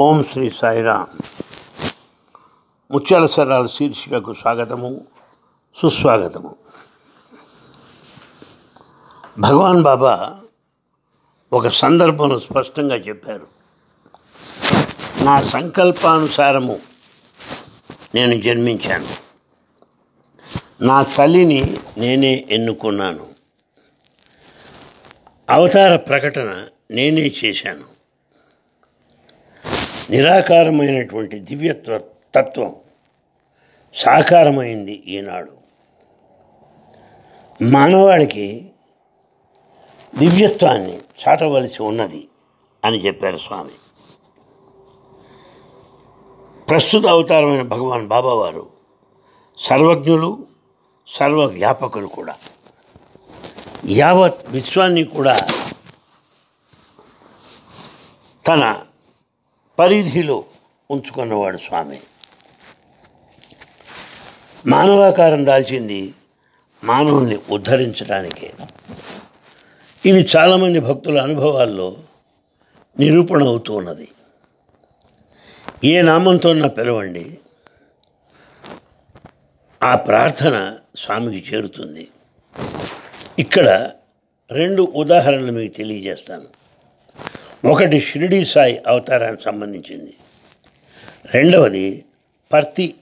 ఓం శ్రీ సాయిరామ్. ముత్యాల సరాల శీర్షికకు స్వాగతము సుస్వాగతము. భగవాన్ బాబా ఒక సందర్భంలో స్పష్టంగా చెప్పారు. నా సంకల్పానుసారము నేను జన్మించాను. నా తల్లిని నేనే ఎన్నుకున్నాను. అవతార ప్రకటన నేనే చేశాను. నిరాకారమైనటువంటి దివ్యత్వ తత్వం సాకారమైంది ఈనాడు. మానవాళికి దివ్యత్వాన్ని చాటవలసి ఉన్నది అని చెప్పారు స్వామి. ప్రస్తుత అవతారమైన భగవాన్ బాబావారు సర్వజ్ఞులు సర్వవ్యాపకులు కూడా. యావత్ విశ్వాన్ని కూడా తన పరిధిలో ఉంచుకున్నవాడు స్వామి. మానవాకారం దాల్చింది మానవుల్ని ఉద్ధరించడానికే ఇది చాలామంది భక్తుల అనుభవాల్లో నిరూపణ అవుతూ ఉన్నది ఏ నామంతో నా పిలవండి. ఆ ప్రార్థన స్వామికి చేరుతుంది. ఇక్కడ రెండు ఉదాహరణలు మీకు తెలియజేస్తాను. ఒకటి షిరిడీ సాయి అవతారానికి సంబంధించింది. రెండవది పర్తి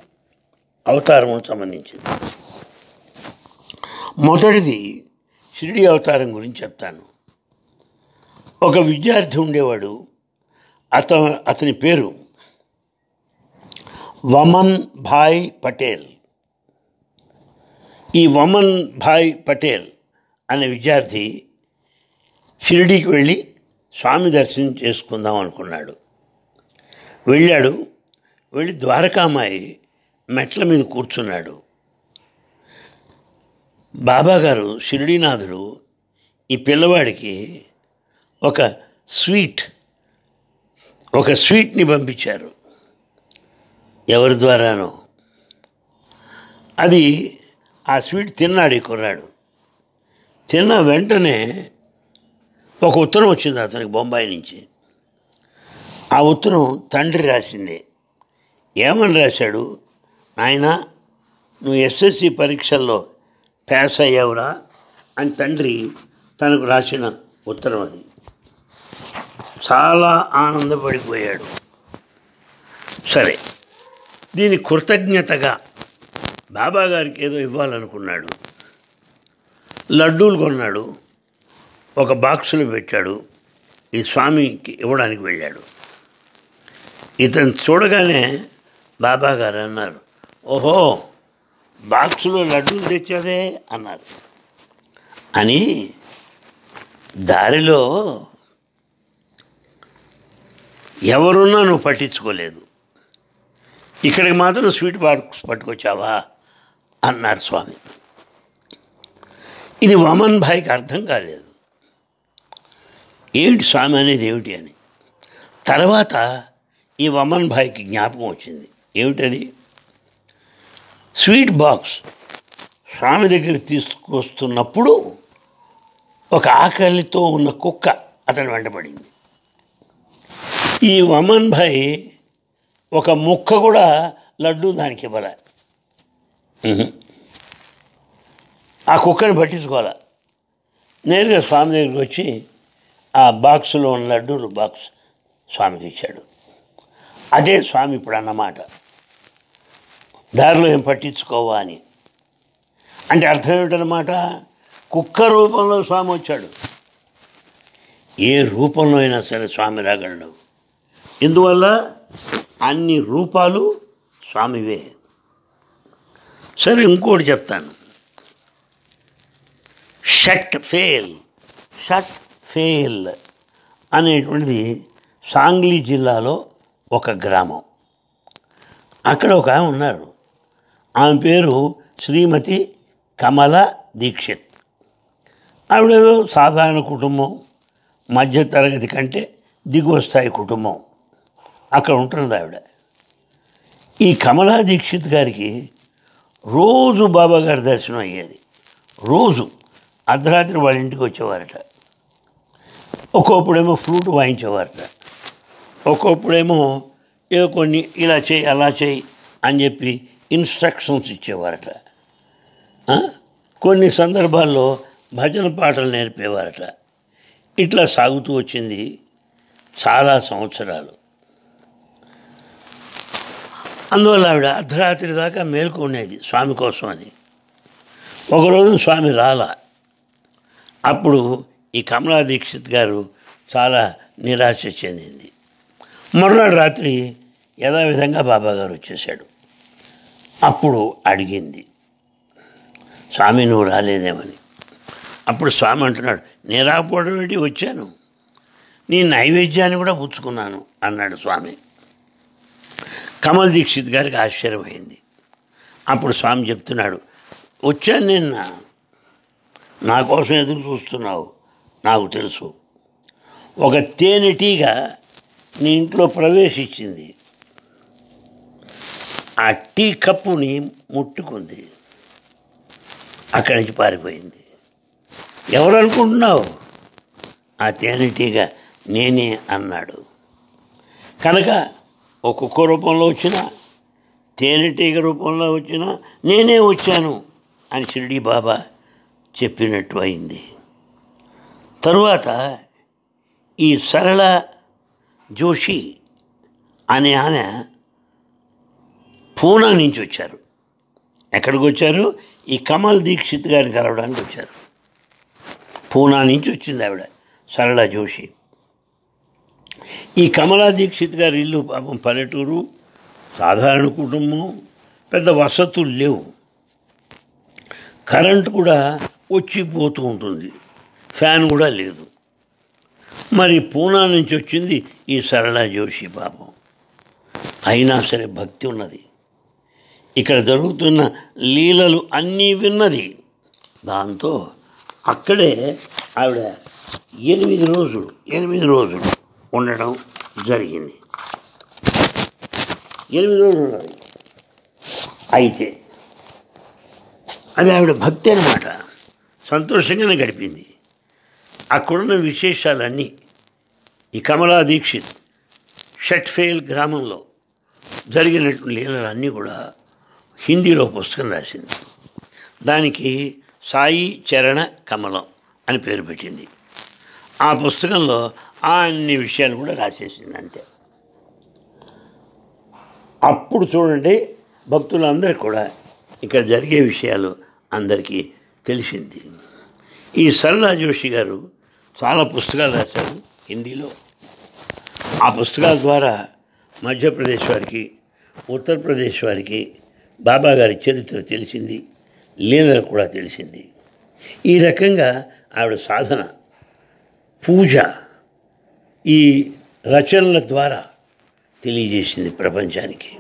అవతారం సంబంధించింది. మొదటిది షిరిడి అవతారం గురించి చెప్తాను. ఒక విద్యార్థి ఉండేవాడు అత అతని పేరు వమన్ భాయ్ పటేల్. ఈ వమన్ భాయ్ పటేల్ అనే విద్యార్థి షిరిడీకి వెళ్ళి స్వామి దర్శనం చేసుకుందాం అనుకున్నాడు. వెళ్ళాడు. వెళ్ళి ద్వారకామాయి మెట్ల మీద కూర్చున్నాడు. బాబాగారు షిరిడీనాథుడు ఈ పిల్లవాడికి ఒక స్వీట్ ఒక స్వీట్ని పంపించారు. ఎవరి ద్వారానో. అది ఆ స్వీట్ తిన్నాడు ఈ కుర్రాడు. తిన్న వెంటనే ఒక ఉత్తరం వచ్చింది అతనికి బొంబాయి నుంచి. ఆ ఉత్తరం తండ్రి రాసింది. ఏమని రాశాడు? నాయన నువ్వు ఎస్ఎస్సి పరీక్షల్లో పాస్ అయ్యావురా? అని తండ్రి తనకు రాసిన ఉత్తరం అది. చాలా ఆనందపడిపోయాడు. సరే దీని కృతజ్ఞతగా బాబా గారికి ఏదో ఇవ్వాలనుకున్నాడు. లడ్డూలు కొన్నాడు. ఒక బాక్సులో పెట్టాడు. ఈ స్వామికి ఇవ్వడానికి వెళ్ళాడు. ఇతను చూడగానే బాబా గారు అన్నారు ఓహో బాక్సులో లడ్డూలు తెచ్చావే అన్నారు. అని దారిలో ఎవరున్నా నువ్వు పట్టించుకోలేదు. ఇక్కడికి మాత్రం స్వీట్ బాక్స్ పట్టుకొచ్చావా అన్నారు స్వామి. ఇది వమన్ భాయ్కి అర్థం కాలేదు. ఏమిటి స్వామి అనేది ఏమిటి అని. తర్వాత ఈ వమన్ భాయ్కి జ్ఞాపకం వచ్చింది. ఏమిటది? స్వీట్ బాక్స్ స్వామి దగ్గర తీసుకొస్తున్నప్పుడు ఒక ఆకలితో ఉన్న కుక్క అతను వెంటబడింది ఈ వమన్ భాయ్ ఒక ముక్క కూడా లడ్డు దానికి ఇవ్వలే? ఆ కుక్కని పట్టించుకోవాలా? నేరుగా స్వామి దగ్గరికి వచ్చి ఆ బాక్సులో ఉన్న లడ్డూలు బాక్స్ స్వామికి ఇచ్చాడు. అదే స్వామి ఇప్పుడు అన్నమాట. దారిలో ఏం పట్టించుకోవా అని. అంటే అర్థం ఏమిటనమాట కుక్క రూపంలో స్వామి వచ్చాడు. ఏ రూపంలో అయినా సరే స్వామి రాగలడు. ఇందువల్ల అన్ని రూపాలు స్వామివే. సరే ఇంకోటి చెప్తాను. షట్ ఫేల్ షట్ ఫేల్ అనేటువంటిది సాంగ్లీ జిల్లాలో ఒక గ్రామం. అక్కడ ఒక ఆమె ఉన్నారు. ఆమె పేరు శ్రీమతి కమల దీక్షిత్. ఆవిడేదో సాధారణ కుటుంబం మధ్యతరగతి కంటే దిగువ స్థాయి కుటుంబం. అక్కడ ఉంటుంది ఆవిడ. ఈ కమలా దీక్షిత్ గారికి రోజు బాబా గారి దర్శనం అయ్యేది. రోజు. అర్ధరాత్రి వాళ్ళ ఇంటికి వచ్చేవారట. ఒక్కొప్పుడేమో ఫ్లూట్ వాయించేవారట ఒక్కొప్పుడేమో ఏదో కొన్ని ఇలా చేయి అలా చేయి అని చెప్పి ఇన్స్ట్రక్షన్స్ ఇచ్చేవారట. కొన్ని సందర్భాల్లో భజన పాటలు నేర్పేవారట. ఇట్లా సాగుతూ వచ్చింది చాలా సంవత్సరాలు. అందువల్ల ఆవిడ అర్ధరాత్రి దాకా మేల్కొనేది స్వామి కోసం అని. ఒకరోజు స్వామి రాలా. అప్పుడు ఈ కమలా దీక్షిత్ గారు చాలా నిరాశ చెందింది. మరునాడు రాత్రి యథావిధంగా బాబాగారు వచ్చేసాడు అప్పుడు అడిగింది స్వామి నువ్వు రాలేదేమని? అప్పుడు స్వామి అంటున్నాడు నేను రాకపోవడం ఏంటి? వచ్చాను. నీ నైవేద్యాన్ని కూడా పుచ్చుకున్నాను అన్నాడు స్వామి. కమల్ దీక్షిత్ గారికి ఆశ్చర్యమైంది. అప్పుడు స్వామి చెప్తున్నాడు వచ్చాను నిన్న. నా కోసం ఎదురు చూస్తున్నావు. నాకు తెలుసు. ఒక తేనెటీగ నీ ఇంట్లో ప్రవేశించింది. ఆ టీ కప్పుని ముట్టుకుంది. అక్కడి నుంచి పారిపోయింది. ఎవరు అనుకుంటున్నావు ఆ తేనెటీగ నేనే అన్నాడు. కనుక ఒక కుక్క రూపంలో వచ్చిన తేనెటీగ రూపంలో వచ్చిన నేనే వచ్చాను అని షిరిడి బాబా చెప్పినట్టు అయింది. తరువాత ఈ సరళ జోషి అనే ఆమె పూనా నుంచి వచ్చారు. ఎక్కడికి వచ్చారు? ఈ కమల్ దీక్షిత్ గారిని కలవడానికి వచ్చారు. పూనా నుంచి వచ్చింది ఆవిడ సరళ జోషి. ఈ కమలా దీక్షిత్ గారి ఇల్లు పాపం పల్లెటూరు సాధారణ కుటుంబం పెద్ద వసతులు లేవు. కరెంట్ కూడా వచ్చి పోతూ ఉంటుంది. ఫ్యాన్ కూడా లేదు. మరి పూనా నుంచి వచ్చింది ఈ సరళ జోషి పాపం అయినా సరే భక్తి ఉన్నది. ఇక్కడ జరుగుతున్న లీలలు అన్నీ విన్నది. దాంతో అక్కడే ఆవిడ ఎనిమిది రోజులు ఎనిమిది రోజులు ఉండడం జరిగింది. ఎనిమిది రోజులు ఉన్నది. అయితే అది ఆవిడ భక్తి అనమాట సంతోషంగానే గడిపింది. అక్కడున్న విశేషాలన్నీ ఈ కమలా దీక్షిత్ షట్ఫేల్ గ్రామంలో జరిగినటువంటి లీలలన్నీ కూడా హిందీలో పుస్తకం రాసింది. దానికి సాయి చరణ కమలం అని పేరు పెట్టింది. ఆ పుస్తకంలో ఆ అన్ని విషయాలు కూడా రాసేసింది అంతే. అప్పుడు చూడండి భక్తులందరికీ కూడా ఇక్కడ జరిగే విషయాలు అందరికీ తెలిసింది. ఈ సరళా జోషి గారు చాలా పుస్తకాలు రాశారు హిందీలో. ఆ పుస్తకాల ద్వారా మధ్యప్రదేశ్ వారికి ఉత్తరప్రదేశ్ వారికి బాబా గారి చరిత్ర తెలిసింది లీలలు కూడా తెలిసింది. ఈ రకంగా ఆవిడ సాధన పూజ ఈ రచనల ద్వారా తెలియజేసింది ప్రపంచానికి.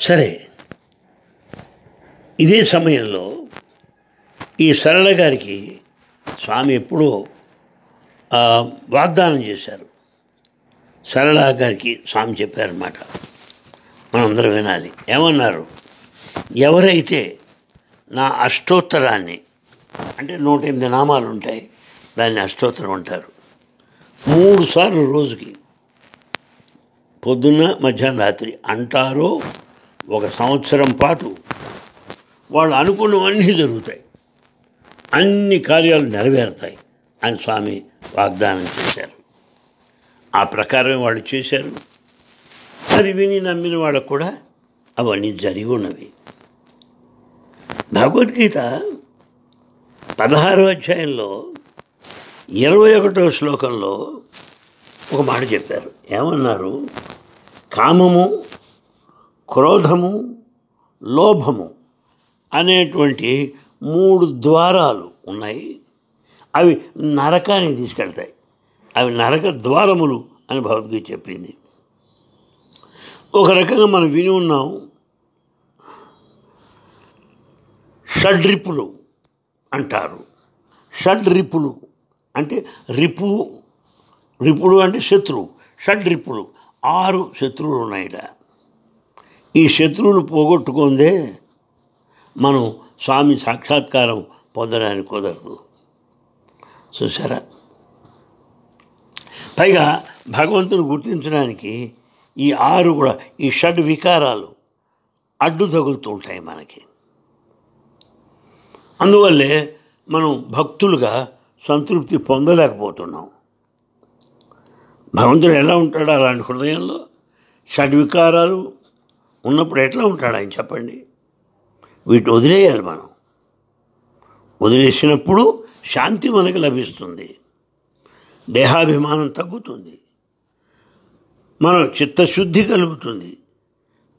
సరే ఇదే సమయంలో ఈ సరళ గారికి స్వామి ఎప్పుడో వాగ్దానం చేశారు. సరళ గారికి స్వామి చెప్పారన్నమాట. మనందరం వినాలి. ఏమన్నారు? ఎవరైతే నా అష్టోత్తరాన్ని అంటే నూట ఎనిమిది నామాలు ఉంటాయి దాన్ని అష్టోత్తరం అంటారు. మూడు సార్లు రోజుకి పొద్దున్న మధ్యాహ్నం రాత్రి అంటారో ఒక సంవత్సరం పాటు వాళ్ళు అనుకున్నవన్నీ జరుగుతాయి. అన్ని కార్యాలు నెరవేరుతాయి అని స్వామి వాగ్దానం చేశారు. ఆ ప్రకారం వాళ్ళు చేశారు. అది విని నమ్మిన వాళ్ళకు కూడా అవన్నీ జరిగి ఉన్నవి. భగవద్గీత పదహారో అధ్యాయంలో ఇరవై ఒకటో శ్లోకంలో ఒక మాట చెప్పారు. ఏమన్నారు? కామము క్రోధము లోభము అనేటువంటి మూడు ద్వారాలు ఉన్నాయి. అవి నరకానికి తీసుకెళ్తాయి. అవి నరక ద్వారములు అని భగవద్గీత చెప్పింది. ఒక రకంగా మనం విని ఉన్నాం. షడ్రిపులు అంటారు. షడ్రిపులు అంటే రిపు రిపుడు అంటే శత్రువు. షడ్రిపులు ఆరు శత్రువులు ఉన్నాయి ఈ శత్రువులు పోగొట్టుకుందే మనం స్వామి సాక్షాత్కారం పొందడానికి కుదరదు. చూసారా పైగా భగవంతుని గుర్తించడానికి ఈ ఆరు కూడా ఈ షడ్ వికారాలు అడ్డు తగులుతూ ఉంటాయి మనకి. అందువల్లే మనం భక్తులుగా సంతృప్తి పొందలేకపోతున్నాం. భగవంతుడు ఎలా ఉంటాడు అలాంటి హృదయంలో? షడ్వికారాలు ఉన్నప్పుడు ఎట్లా ఉంటాడు ఆయన చెప్పండి? వీటిని వదిలేయాలి మనం. వదిలేసినప్పుడు శాంతి మనకు లభిస్తుంది. దేహాభిమానం తగ్గుతుంది. మన చిత్తశుద్ధి కలుగుతుంది.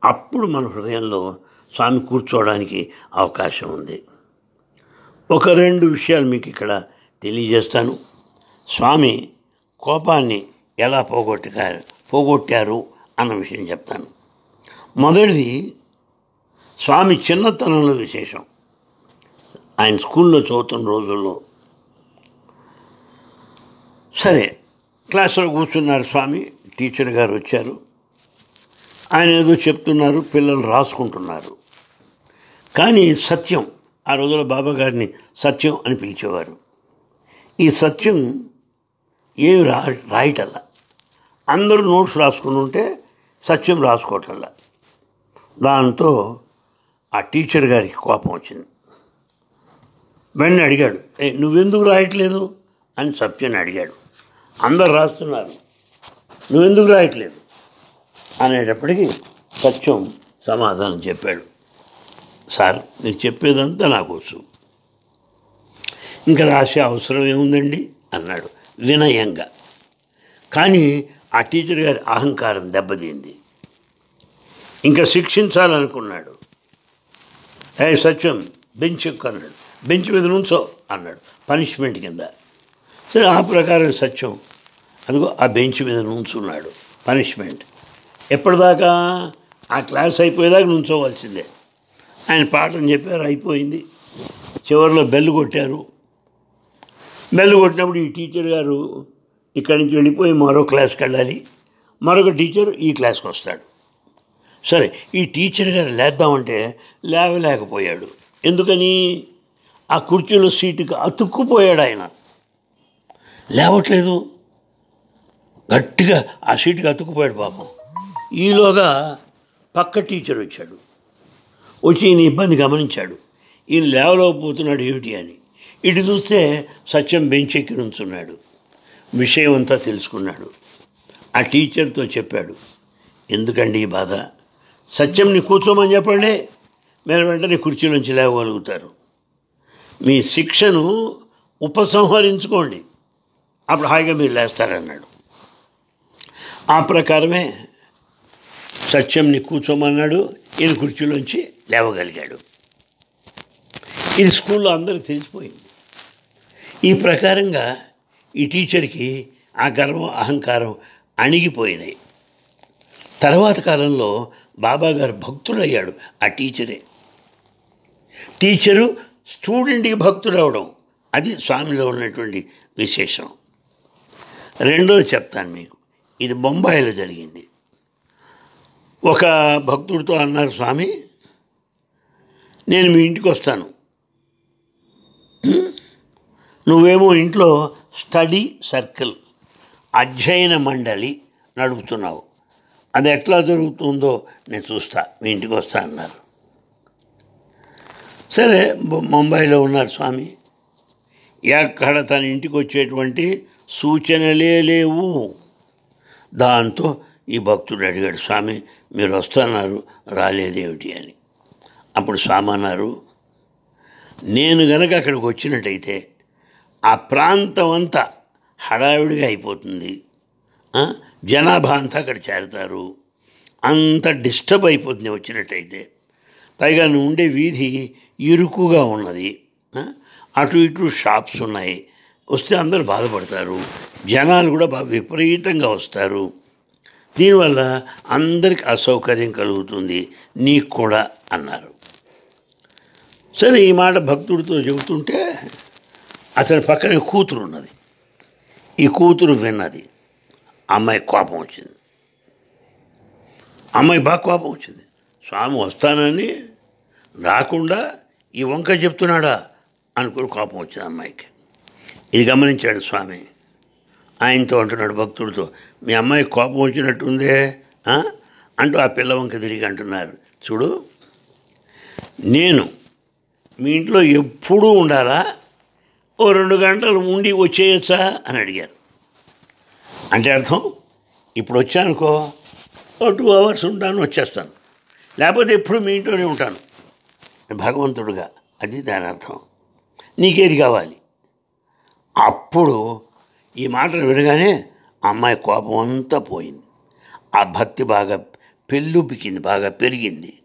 అప్పుడు మన హృదయంలో స్వామి కూర్చోవడానికి అవకాశం ఉంది. ఒక రెండు విషయాలు మీకు ఇక్కడ తెలియజేస్తాను. స్వామి కోపాన్ని ఎలా పోగొట్టారు పోగొట్టారు అన్న విషయం చెప్తాను. మొదటిది స్వామి చిన్నతనంలో విశేషం. ఆయన స్కూల్లో చదువుతున్న రోజుల్లో. సరే క్లాసులో కూర్చున్నారు స్వామి టీచర్ గారు వచ్చారు. ఆయన ఏదో చెప్తున్నారు పిల్లలు రాసుకుంటున్నారు. కానీ సత్యం ఆ రోజుల్లో బాబా గారిని సత్యం అని పిలిచేవారు. ఈ సత్యం ఏమి రా రాయటల్లా? అందరూ నోట్స్ రాసుకుని ఉంటే సత్యం రాసుకోవటల్లా దాంతో ఆ టీచర్ గారికి కోపం వచ్చింది. వెంటనే అడిగాడు ఏ నువ్వెందుకు రాయట్లేదు? అని సత్యని అడిగాడు. అందరు రాస్తున్నారు. నువ్వెందుకు రాయట్లేదు? అనేటప్పటికీ సత్యం సమాధానం చెప్పాడు. సార్ మీరు చెప్పేదంతా నాకు వచ్చు ఇంకా రాసే అవసరం ఏముందండి? అన్నాడు వినయంగా. కానీ ఆ టీచర్ గారి అహంకారం దెబ్బతింది. ఇంకా శిక్షించాలనుకున్నాడు. ఏ సత్యం బెంచ్ ఎక్కు అన్నాడు. బెంచ్ మీద నుంచో అన్నాడు పనిష్మెంట్ కింద. సరే ఆ ప్రకారం సత్యం. అందుకో ఆ బెంచ్ మీద నుంచున్నాడు పనిష్మెంట్. ఎప్పటిదాకా? ఆ క్లాస్ అయిపోయేదాకా నుంచోవలసిందే. ఆయన పాఠం చెప్పారు అయిపోయింది. చివరిలో బెల్లు కొట్టారు. బెల్ కొట్టినప్పుడు ఈ టీచర్ గారు ఇక్కడి నుంచి వెళ్ళిపోయి మరో క్లాస్కి వెళ్ళాలి. మరొక టీచర్ ఈ క్లాస్కి వస్తాడు. సరే ఈ టీచర్ గారు లేద్దామంటే లేవలేకపోయాడు. ఎందుకని? ఆ కుర్చీలో సీటుకి అతుక్కుపోయాడు ఆయన. లేవట్లేదు. గట్టిగా ఆ సీటుకి అతుక్కుపోయాడు పాపం. ఈలోగా పక్క టీచర్ వచ్చాడు. వచ్చి ఈయన ఇబ్బంది గమనించాడు. ఈయన లేవలేకపోతున్నాడు ఏమిటి అని. ఇటు చూస్తే సత్యం బెంచ్ ఎక్కి నుంచున్నాడు. విషయం అంతా తెలుసుకున్నాడు. ఆ టీచర్తో చెప్పాడు. ఎందుకండి ఈ బాధ? సత్యంని కూర్చోమని చెప్పండి. మీరు వెంటనే కుర్చీలోంచి లేవగలుగుతారు. మీ శిక్షను ఉపసంహరించుకోండి. అప్పుడు హాయిగా మీరు లేస్తారన్నాడు. ఆ ప్రకారమే సత్యంని కూర్చోమన్నాడు. ఈయన కుర్చీలోంచి లేవగలిగాడు. ఇది స్కూల్లో అందరికి తెలిసిపోయింది. ఈ ప్రకారంగా ఈ టీచర్కి ఆ గర్వం అహంకారం అణిగిపోయినాయి. తర్వాత కాలంలో బాబా గారు భక్తుడయ్యాడు ఆ టీచరే. టీచరు స్టూడెంట్కి భక్తుడవడం అది స్వామిలో ఉన్నటువంటి విశేషం. రెండోది చెప్తాను మీకు. ఇది బొంబాయిలో జరిగింది. ఒక భక్తుడితో అన్నారు స్వామి నేను మీ ఇంటికి వస్తాను. నువ్వేమో ఇంట్లో స్టడీ సర్కిల్ అధ్యయన మండలి నడుపుతున్నావు. అది ఎట్లా జరుగుతుందో నేను చూస్తా. మీ ఇంటికి వస్తా అన్నారు. సరే ముంబైలో ఉన్నారు స్వామి. ఎక్కడ తన ఇంటికి వచ్చేటువంటి సూచనలే లేవు. దాంతో ఈ భక్తుడు అడిగాడు స్వామి మీరు వస్తున్నారు రాలేదేమిటి అని. అప్పుడు స్వామి అన్నారు నేను గనక అక్కడికి వచ్చినట్టయితే ఆ ప్రాంతం అంతా హడావిడిగా అయిపోతుంది. జనాభా అంతా అక్కడ చేరతారు. అంత డిస్టర్బ్ అయిపోతుంది వచ్చినట్టయితే. పైగా నువ్వు ఉండే వీధి ఇరుకుగా ఉన్నది. అటు ఇటు షాప్స్ ఉన్నాయి. వస్తే అందరూ బాధపడతారు. జనాలు కూడా బాగా విపరీతంగా వస్తారు. దీనివల్ల అందరికి అసౌకర్యం కలుగుతుంది. నీకు కూడా అన్నారు. సరే ఈ మాట భక్తుడితో చెబుతుంటే అతని పక్కనే కూతురు ఉన్నది ఈ కూతురు విన్నది. అమ్మాయి కోపం వచ్చింది. అమ్మాయి బాగా కోపం వచ్చింది. స్వామి వస్తానని రాకుండా ఈ వంక చెప్తున్నాడా అనుకుని కోపం వచ్చింది అమ్మాయికి. ఇది గమనించాడు స్వామి. ఆయనతో అంటున్నాడు భక్తుడితో మీ అమ్మాయి కోపం వచ్చినట్టుందే అంటూ ఆ పిల్ల వంక తిరిగి అంటున్నారు. చూడు నేను మీ ఇంట్లో ఎప్పుడూ ఉండాలా? ఓ రెండు గంటలు ఉండి వచ్చేయచ్చా? అని అడిగారు. అంటే అర్థం? ఇప్పుడు వచ్చానుకో. ఓ టూ అవర్స్ ఉంటాను వచ్చేస్తాను. లేకపోతే ఎప్పుడు మీ ఇంట్లోనే ఉంటాను. భగవంతుడుగా. అది దాని అర్థం. నీకేది కావాలి? అప్పుడు ఈ మాటలు వినగానే ఆ అమ్మాయి కోపం అంతా పోయింది. ఆ భక్తి బాగా పెళ్ళుపికింది బాగా పెరిగింది.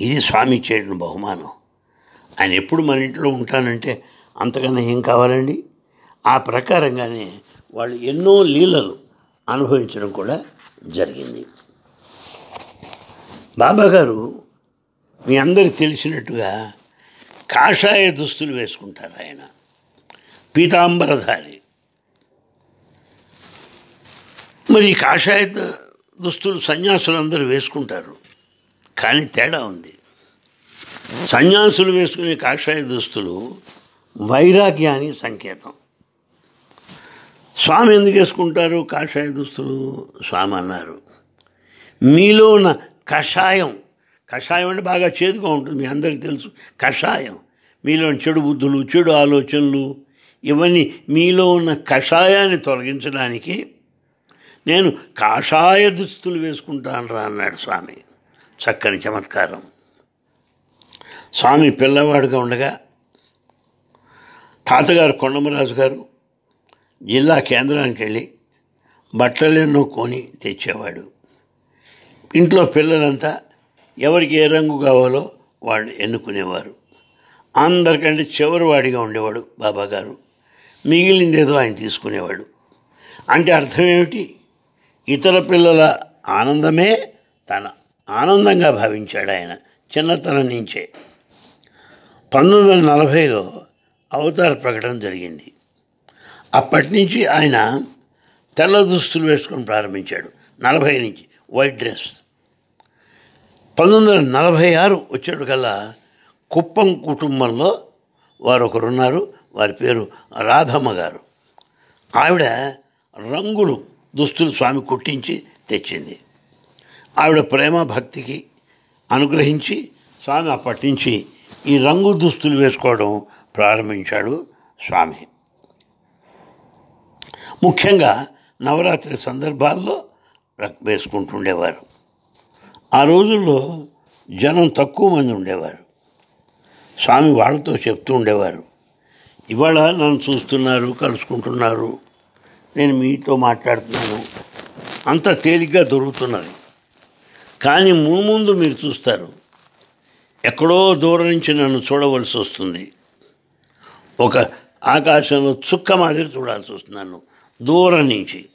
ఇది స్వామి చేయడం బహుమానం. ఆయన ఎప్పుడు మన ఇంట్లో ఉంటానంటే అంతకన్నా ఏం కావాలండి? ఆ ప్రకారంగానే వాళ్ళు ఎన్నో లీలలు అనుభవించడం కూడా జరిగింది. బాబా గారు మీ అందరికి తెలిసినట్టుగా కాషాయ దుస్తులు వేసుకుంటారు ఆయన. పీతాంబరధారి. మరి ఈ కాషాయ దుస్తులు సన్యాసులు అందరూ వేసుకుంటారు. కానీ తేడా ఉంది. సన్యాసులు వేసుకునే కాషాయ దుస్తులు వైరాగ్యానికి సంకేతం. స్వామి ఎందుకు వేసుకుంటారు? కాషాయ దుస్తులు. స్వామి అన్నారు. మీలో ఉన్న కషాయం కషాయం అంటే బాగా చేదుగా ఉంటుంది మీ అందరికీ తెలుసు. కషాయం మీలో చెడు బుద్ధులు చెడు ఆలోచనలు ఇవన్నీ మీలో ఉన్న కషాయాన్ని తొలగించడానికి నేను కాషాయ దుస్తులు వేసుకుంటాను రా అన్నాడు స్వామి. చక్కని చమత్కారం. స్వామి పిల్లవాడుగా ఉండగా తాతగారు కొండమరాజు గారు జిల్లా కేంద్రానికి వెళ్ళి బట్టలెన్నో కొని తెచ్చేవాడు. ఇంట్లో పిల్లలంతా ఎవరికి ఏ రంగు కావాలో వాళ్ళు ఎన్నుకునేవారు. అందరికంటే చివరివాడిగా ఉండేవాడు బాబా గారు మిగిలిందేదో ఆయన తీసుకునేవాడు. అంటే అర్థం ఏమిటి? ఇతర పిల్లల ఆనందమే తన ఆనందంగా భావించాడు ఆయన చిన్నతనం నుంచే. పంతొమ్మిది వందల నలభైలో అవతార ప్రకటన జరిగింది. అప్పటి నుంచి ఆయన తెల్ల దుస్తులు వేసుకొని ప్రారంభించాడు నలభై నుంచి వైట్ డ్రెస్. పంతొమ్మిది వందల నలభై ఆరు వచ్చేడు కల్లా కుప్పం కుటుంబంలో వారు ఒకరున్నారు వారి పేరు రాధమ్మ గారు. ఆవిడ రంగులు దుస్తులు స్వామి కుట్టించి తెచ్చింది. ఆవిడ ప్రేమ భక్తికి అనుగ్రహించి స్వామి అప్పటి నుంచి ఈ రంగు దుస్తులు వేసుకోవడం ప్రారంభించాడు స్వామి. ముఖ్యంగా నవరాత్రి సందర్భాల్లో వేసుకుంటుండేవారు. ఆ రోజుల్లో జనం తక్కువ మంది ఉండేవారు. స్వామి వాళ్ళతో చెప్తూ ఉండేవారు. ఇవాళ నన్ను చూస్తున్నారు కలుసుకుంటున్నారు నేను మీతో మాట్లాడుతున్నాను. అంత తేలిగ్గా దొరుకుతున్నారు కానీ ముందు మీరు చూస్తారు. ఎక్కడో దూరం నుంచి నన్ను చూడవలసి వస్తుంది. ఒక ఆకాశంలో చుక్క మాదిరి చూడాల్సి వస్తున్నాను దూరం నుంచి.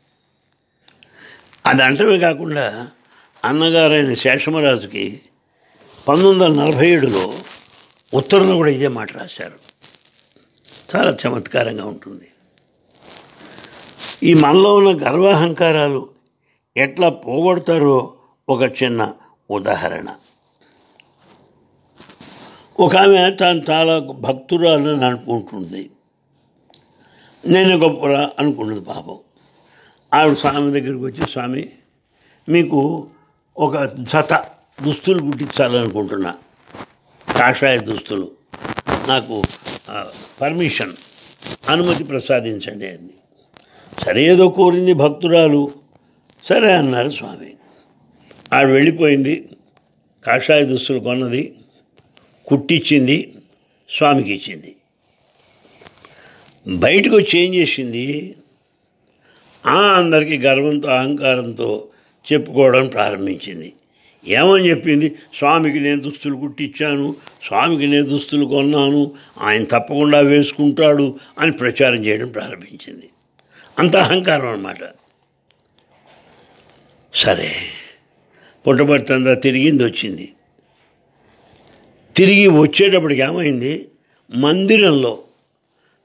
అది కాకుండా అన్నగారైన శేషమరాజుకి పంతొమ్మిది వందల నలభై ఏడులో ఉత్తరంలో కూడా ఇదే మాట రాశారు. చాలా చమత్కారంగా ఉంటుంది. ఈ మనలో ఉన్న గర్వాహంకారాలు ఎట్లా పోగొడతారో ఒక చిన్న ఉదాహరణ. ఒక ఆమె తాను చాలా భక్తురాలని అనుకుంటుంది. నేను గొప్పరా అనుకున్నది పాపం. ఆవిడ స్వామి దగ్గరికి వచ్చి స్వామి మీకు ఒక జత దుస్తులు కుట్టించాలనుకుంటున్నా. కాషాయ దుస్తులు. నాకు పర్మిషన్. అనుమతి ప్రసాదించండి అంది. సరే ఏదో కోరింది భక్తురాలు. సరే అన్నారు స్వామి. ఆవిడ వెళ్ళిపోయింది. కాషాయ దుస్తులు కొన్నది. కుట్టించింది స్వామికి ఇచ్చింది. బయటకు వచ్చి ఏం చేసింది. ఆ అందరికీ గర్వంతో అహంకారంతో చెప్పుకోవడం ప్రారంభించింది. ఏమని చెప్పింది? స్వామికి నేను దుస్తులు కుట్టించాను స్వామికి నేను దుస్తులు కొన్నాను ఆయన తప్పకుండా వేసుకుంటాడు అని ప్రచారం చేయడం ప్రారంభించింది. అంత అహంకారం అన్నమాట. సరే పుట్టబడితందా తిరిగింది వచ్చింది. తిరిగి వచ్చేటప్పటికి ఏమైంది? మందిరంలో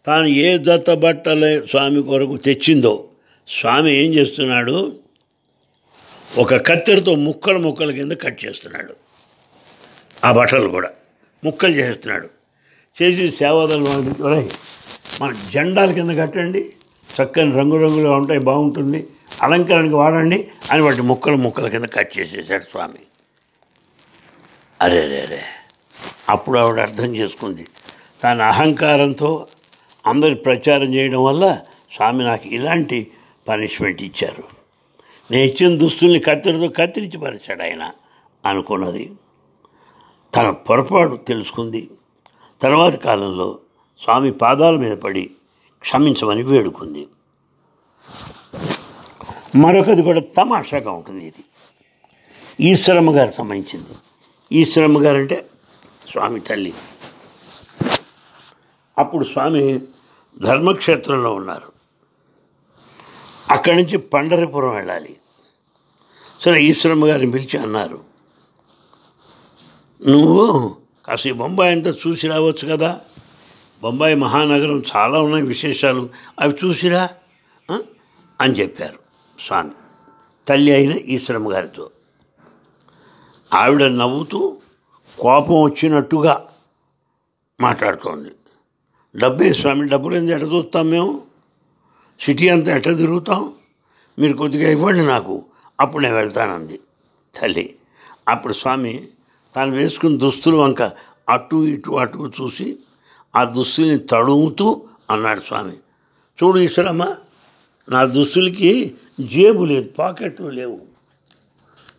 తాను ఏ దత్త బట్టలే స్వామి కొరకు తెచ్చిందో స్వామి ఏం చేస్తున్నాడు? ఒక కత్తెరతో ముక్కలు ముక్కల కింద కట్ చేస్తున్నాడు. ఆ బట్టలు కూడా ముక్కలు చేస్తున్నాడు. చేసి సేవాదాలు వాళ్ళకి మన జెండాల కింద కట్టండి. చక్కని రంగురంగులుగా ఉంటాయి బాగుంటుంది. అలంకరణకి వాడండి అని వాటి ముక్కలు ముక్కల కింద కట్ చేసేసాడు స్వామి. అరే అరే అరే. అప్పుడు ఆవిడ అర్థం చేసుకుంది. తన అహంకారంతో అందరి ప్రచారం చేయడం వల్ల స్వామి నాకు ఇలాంటి పనిష్మెంట్ ఇచ్చారు. నేను ఇచ్చిన దుస్తుల్ని కత్తిరితో కత్తిరించి పరిచాడు ఆయన అనుకున్నది. తన పొరపాటు తెలుసుకుంది. తర్వాత కాలంలో స్వామి పాదాల మీద పడి క్షమించమని వేడుకుంది. మరొకది కూడా తమాషాగా ఉంటుంది ఇది. ఈశ్వరమ్మ గారు సంబంధించింది. ఈశ్వరమ్మ గారు అంటే స్వామి తల్లి. అప్పుడు స్వామి ధర్మక్షేత్రంలో ఉన్నారు. అక్కడి నుంచి పండరిపురం వెళ్ళాలి. సరే ఈశ్వరమ్మ గారిని పిలిచి అన్నారు. నువ్వు కాస్త ఈ బొంబాయి అంతా చూసి రావచ్చు కదా. బొంబాయి మహానగరం చాలా ఉన్నాయి విశేషాలు. అవి చూసిరా? అని చెప్పారు స్వామి. తల్లి అయిన ఈశ్వరమ్మ గారితో. ఆవిడ నవ్వుతూ కోపం వచ్చినట్టుగా మాట్లాడుతోంది. డబ్బే స్వామి డబ్బులు ఎంత ఎట్ట చూస్తాం మేము? సిటీ అంతా ఎట్ట తిరుగుతాం? మీరు కొద్దిగా ఇవ్వండి నాకు. అప్పుడు నేను వెళ్తానంది. తల్లి అప్పుడు స్వామి తాను వేసుకున్న దుస్తులు వంక అటు ఇటు అటు చూసి ఆ దుస్తుల్ని తడుముతూ అన్నాడు స్వామి. చూడు ఈశ్వరమ్మ నా దుస్తులకి జేబు లేదు పాకెట్లు లేవు.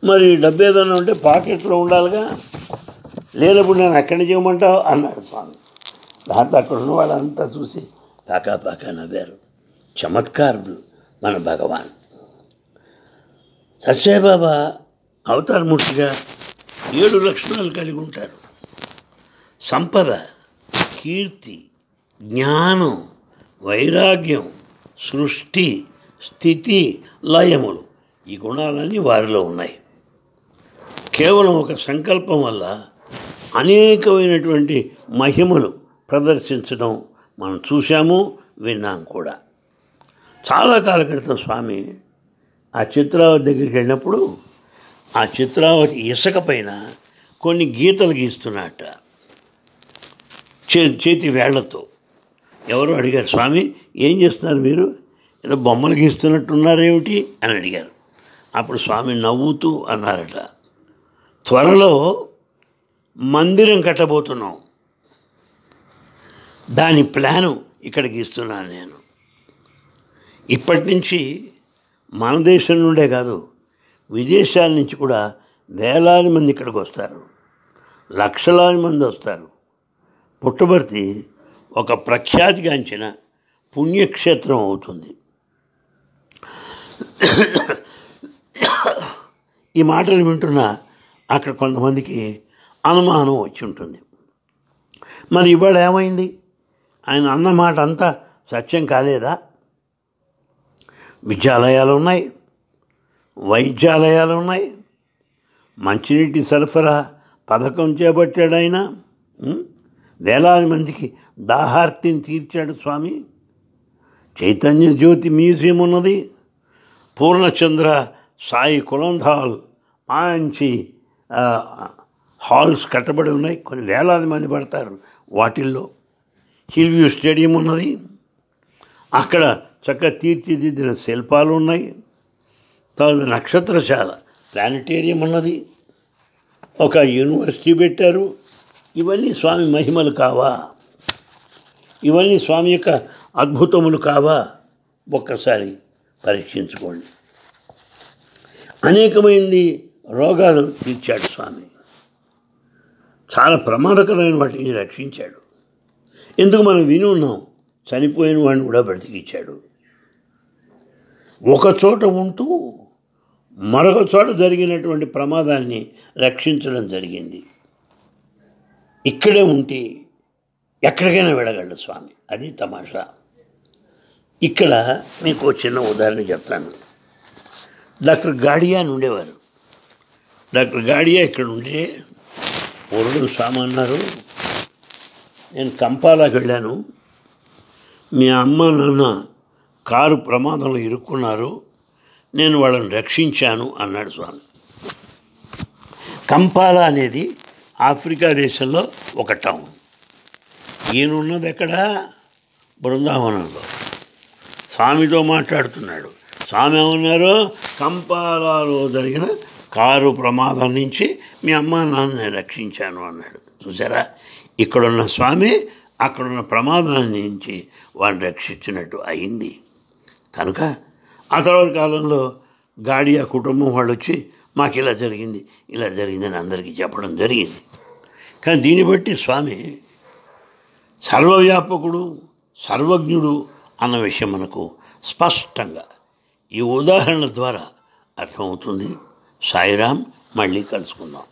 మరి డబ్బు ఏదైనా ఉంటే పాకెట్లో ఉండాలిగా. లేనప్పుడు నేను ఎక్కడ నుంచి అన్నాడు స్వామి. దాంతో అక్కడ ఉన్న వాళ్ళంతా చూసి పాకా పాకా నవ్వారు. చమత్కారుడు మన భగవాన్. సత్యబాబా అవతారమూర్తిగా ఏడు లక్షణాలు కలిగి ఉంటారు. సంపద కీర్తి జ్ఞానం వైరాగ్యం సృష్టి స్థితి లయములు ఈ గుణాలన్నీ వారిలో ఉన్నాయి. కేవలం ఒక సంకల్పం వల్ల అనేకమైనటువంటి మహిమలు ప్రదర్శించడం మనం చూశాము విన్నాం కూడా. చాలా కాల క్రితం స్వామి ఆ చిత్రావతి దగ్గరికి వెళ్ళినప్పుడు ఆ చిత్రావతి ఇసుక పైన కొన్ని గీతలు గీస్తున్నట్ట చే చేతి వేళ్ళతో. ఎవరు అడిగారు స్వామి ఏం చేస్తున్నారు మీరు? ఏదో బొమ్మలు గీస్తున్నట్టున్నారేమిటి అని అడిగారు. అప్పుడు స్వామి నవ్వుతూ అన్నారట త్వరలో మందిరం కట్టబోతున్నాం. దాని ప్లాను ఇక్కడ గీస్తున్నాను నేను. ఇప్పటి నుంచి మన దేశం నుండే కాదు విదేశాల నుంచి కూడా వేలాది మంది ఇక్కడికి వస్తారు. లక్షలాది మంది వస్తారు. పుట్టబర్తి ఒక ప్రఖ్యాతిగాంచిన పుణ్యక్షేత్రం అవుతుంది. ఈ మాటలు వింటున్నా అక్కడ కొంతమందికి అనుమానం వచ్చి ఉంటుంది. మరి ఇవాళ ఏమైంది? ఆయన అన్న మాట అంతా సత్యం కాలేదా? విద్యాలయాలు ఉన్నాయి వైద్యాలయాలు ఉన్నాయి మంచినీటి సరఫరా పథకం చేపట్టాడు ఆయన వేలాది మందికి దాహార్తిని తీర్చాడు స్వామి. చైతన్య జ్యోతి మ్యూజియం ఉన్నది. పూర్ణచంద్ర సాయి కులంధాల్ మంచి హాల్స్ కట్టబడి ఉన్నాయి. కొన్ని వేలాది మంది పడతారు వాటిల్లో. హిల్ వ్యూ స్టేడియం ఉన్నది. అక్కడ చక్కగా తీర్చిదిద్దిన శిల్పాలు ఉన్నాయి. తర్వాత నక్షత్రశాల ప్లానిటేరియం ఉన్నది. ఒక యూనివర్సిటీ పెట్టారు. ఇవన్నీ స్వామి మహిమలు కావా? ఇవన్నీ స్వామి యొక్క అద్భుతములు కావా? ఒక్కసారి పరీక్షించుకోండి. అనేకమైంది రోగాలు తీర్చాడు స్వామి. చాలా ప్రమాదకరమైన వాటిని రక్షించాడు. ఎందుకు మనం విని ఉన్నాం? చనిపోయిన వాడిని కూడా బ్రతికిచ్చాడు ఒక చోట ఉంటూ మరొక చోట జరిగినటువంటి ప్రమాదాన్ని రక్షించడం జరిగింది. ఇక్కడే ఉంటే ఎక్కడికైనా వెళ్ళగలడు స్వామి. అది తమాషా. ఇక్కడ మీకు చిన్న ఉదాహరణ చెప్తాను. డాక్టర్ గాడియా అని ఉండేవారు. డాక్టర్ గాడియా ఇక్కడ ఉంటే పూర్వం స్వామి అన్నారు. నేను కంపాలాకి వెళ్ళాను. మీ అమ్మ నాన్న కారు ప్రమాదంలో ఇరుక్కున్నారు. నేను వాళ్ళని రక్షించాను అన్నాడు స్వామి. కంపాలా అనేది ఆఫ్రికా దేశంలో ఒక టౌన్. ఈయనున్నది ఎక్కడ? బృందావనంలో. స్వామితో మాట్లాడుతున్నాడు. స్వామి ఏమన్నారు? కంపాలాలో జరిగిన కారు ప్రమాదం నుంచి మీ అమ్మ నాన్నని రక్షించాను అన్నాడు. చూసారా ఇక్కడున్న స్వామి అక్కడున్న ప్రమాదం నుంచి వాడిని రక్షించినట్టు అయింది. కనుక ఆ తర్వాత కాలంలో గాడియా కుటుంబం వాళ్ళు వచ్చి మాకు ఇలా జరిగింది ఇలా జరిగిందని అందరికీ చెప్పడం జరిగింది. కానీ దీన్ని బట్టి స్వామి సర్వవ్యాపకుడు సర్వజ్ఞుడు అన్న విషయం మనకు స్పష్టంగా ఈ ఉదాహరణ ద్వారా అర్థమవుతుంది. సాయిరాం మళ్ళీ కలుసుకుందాం.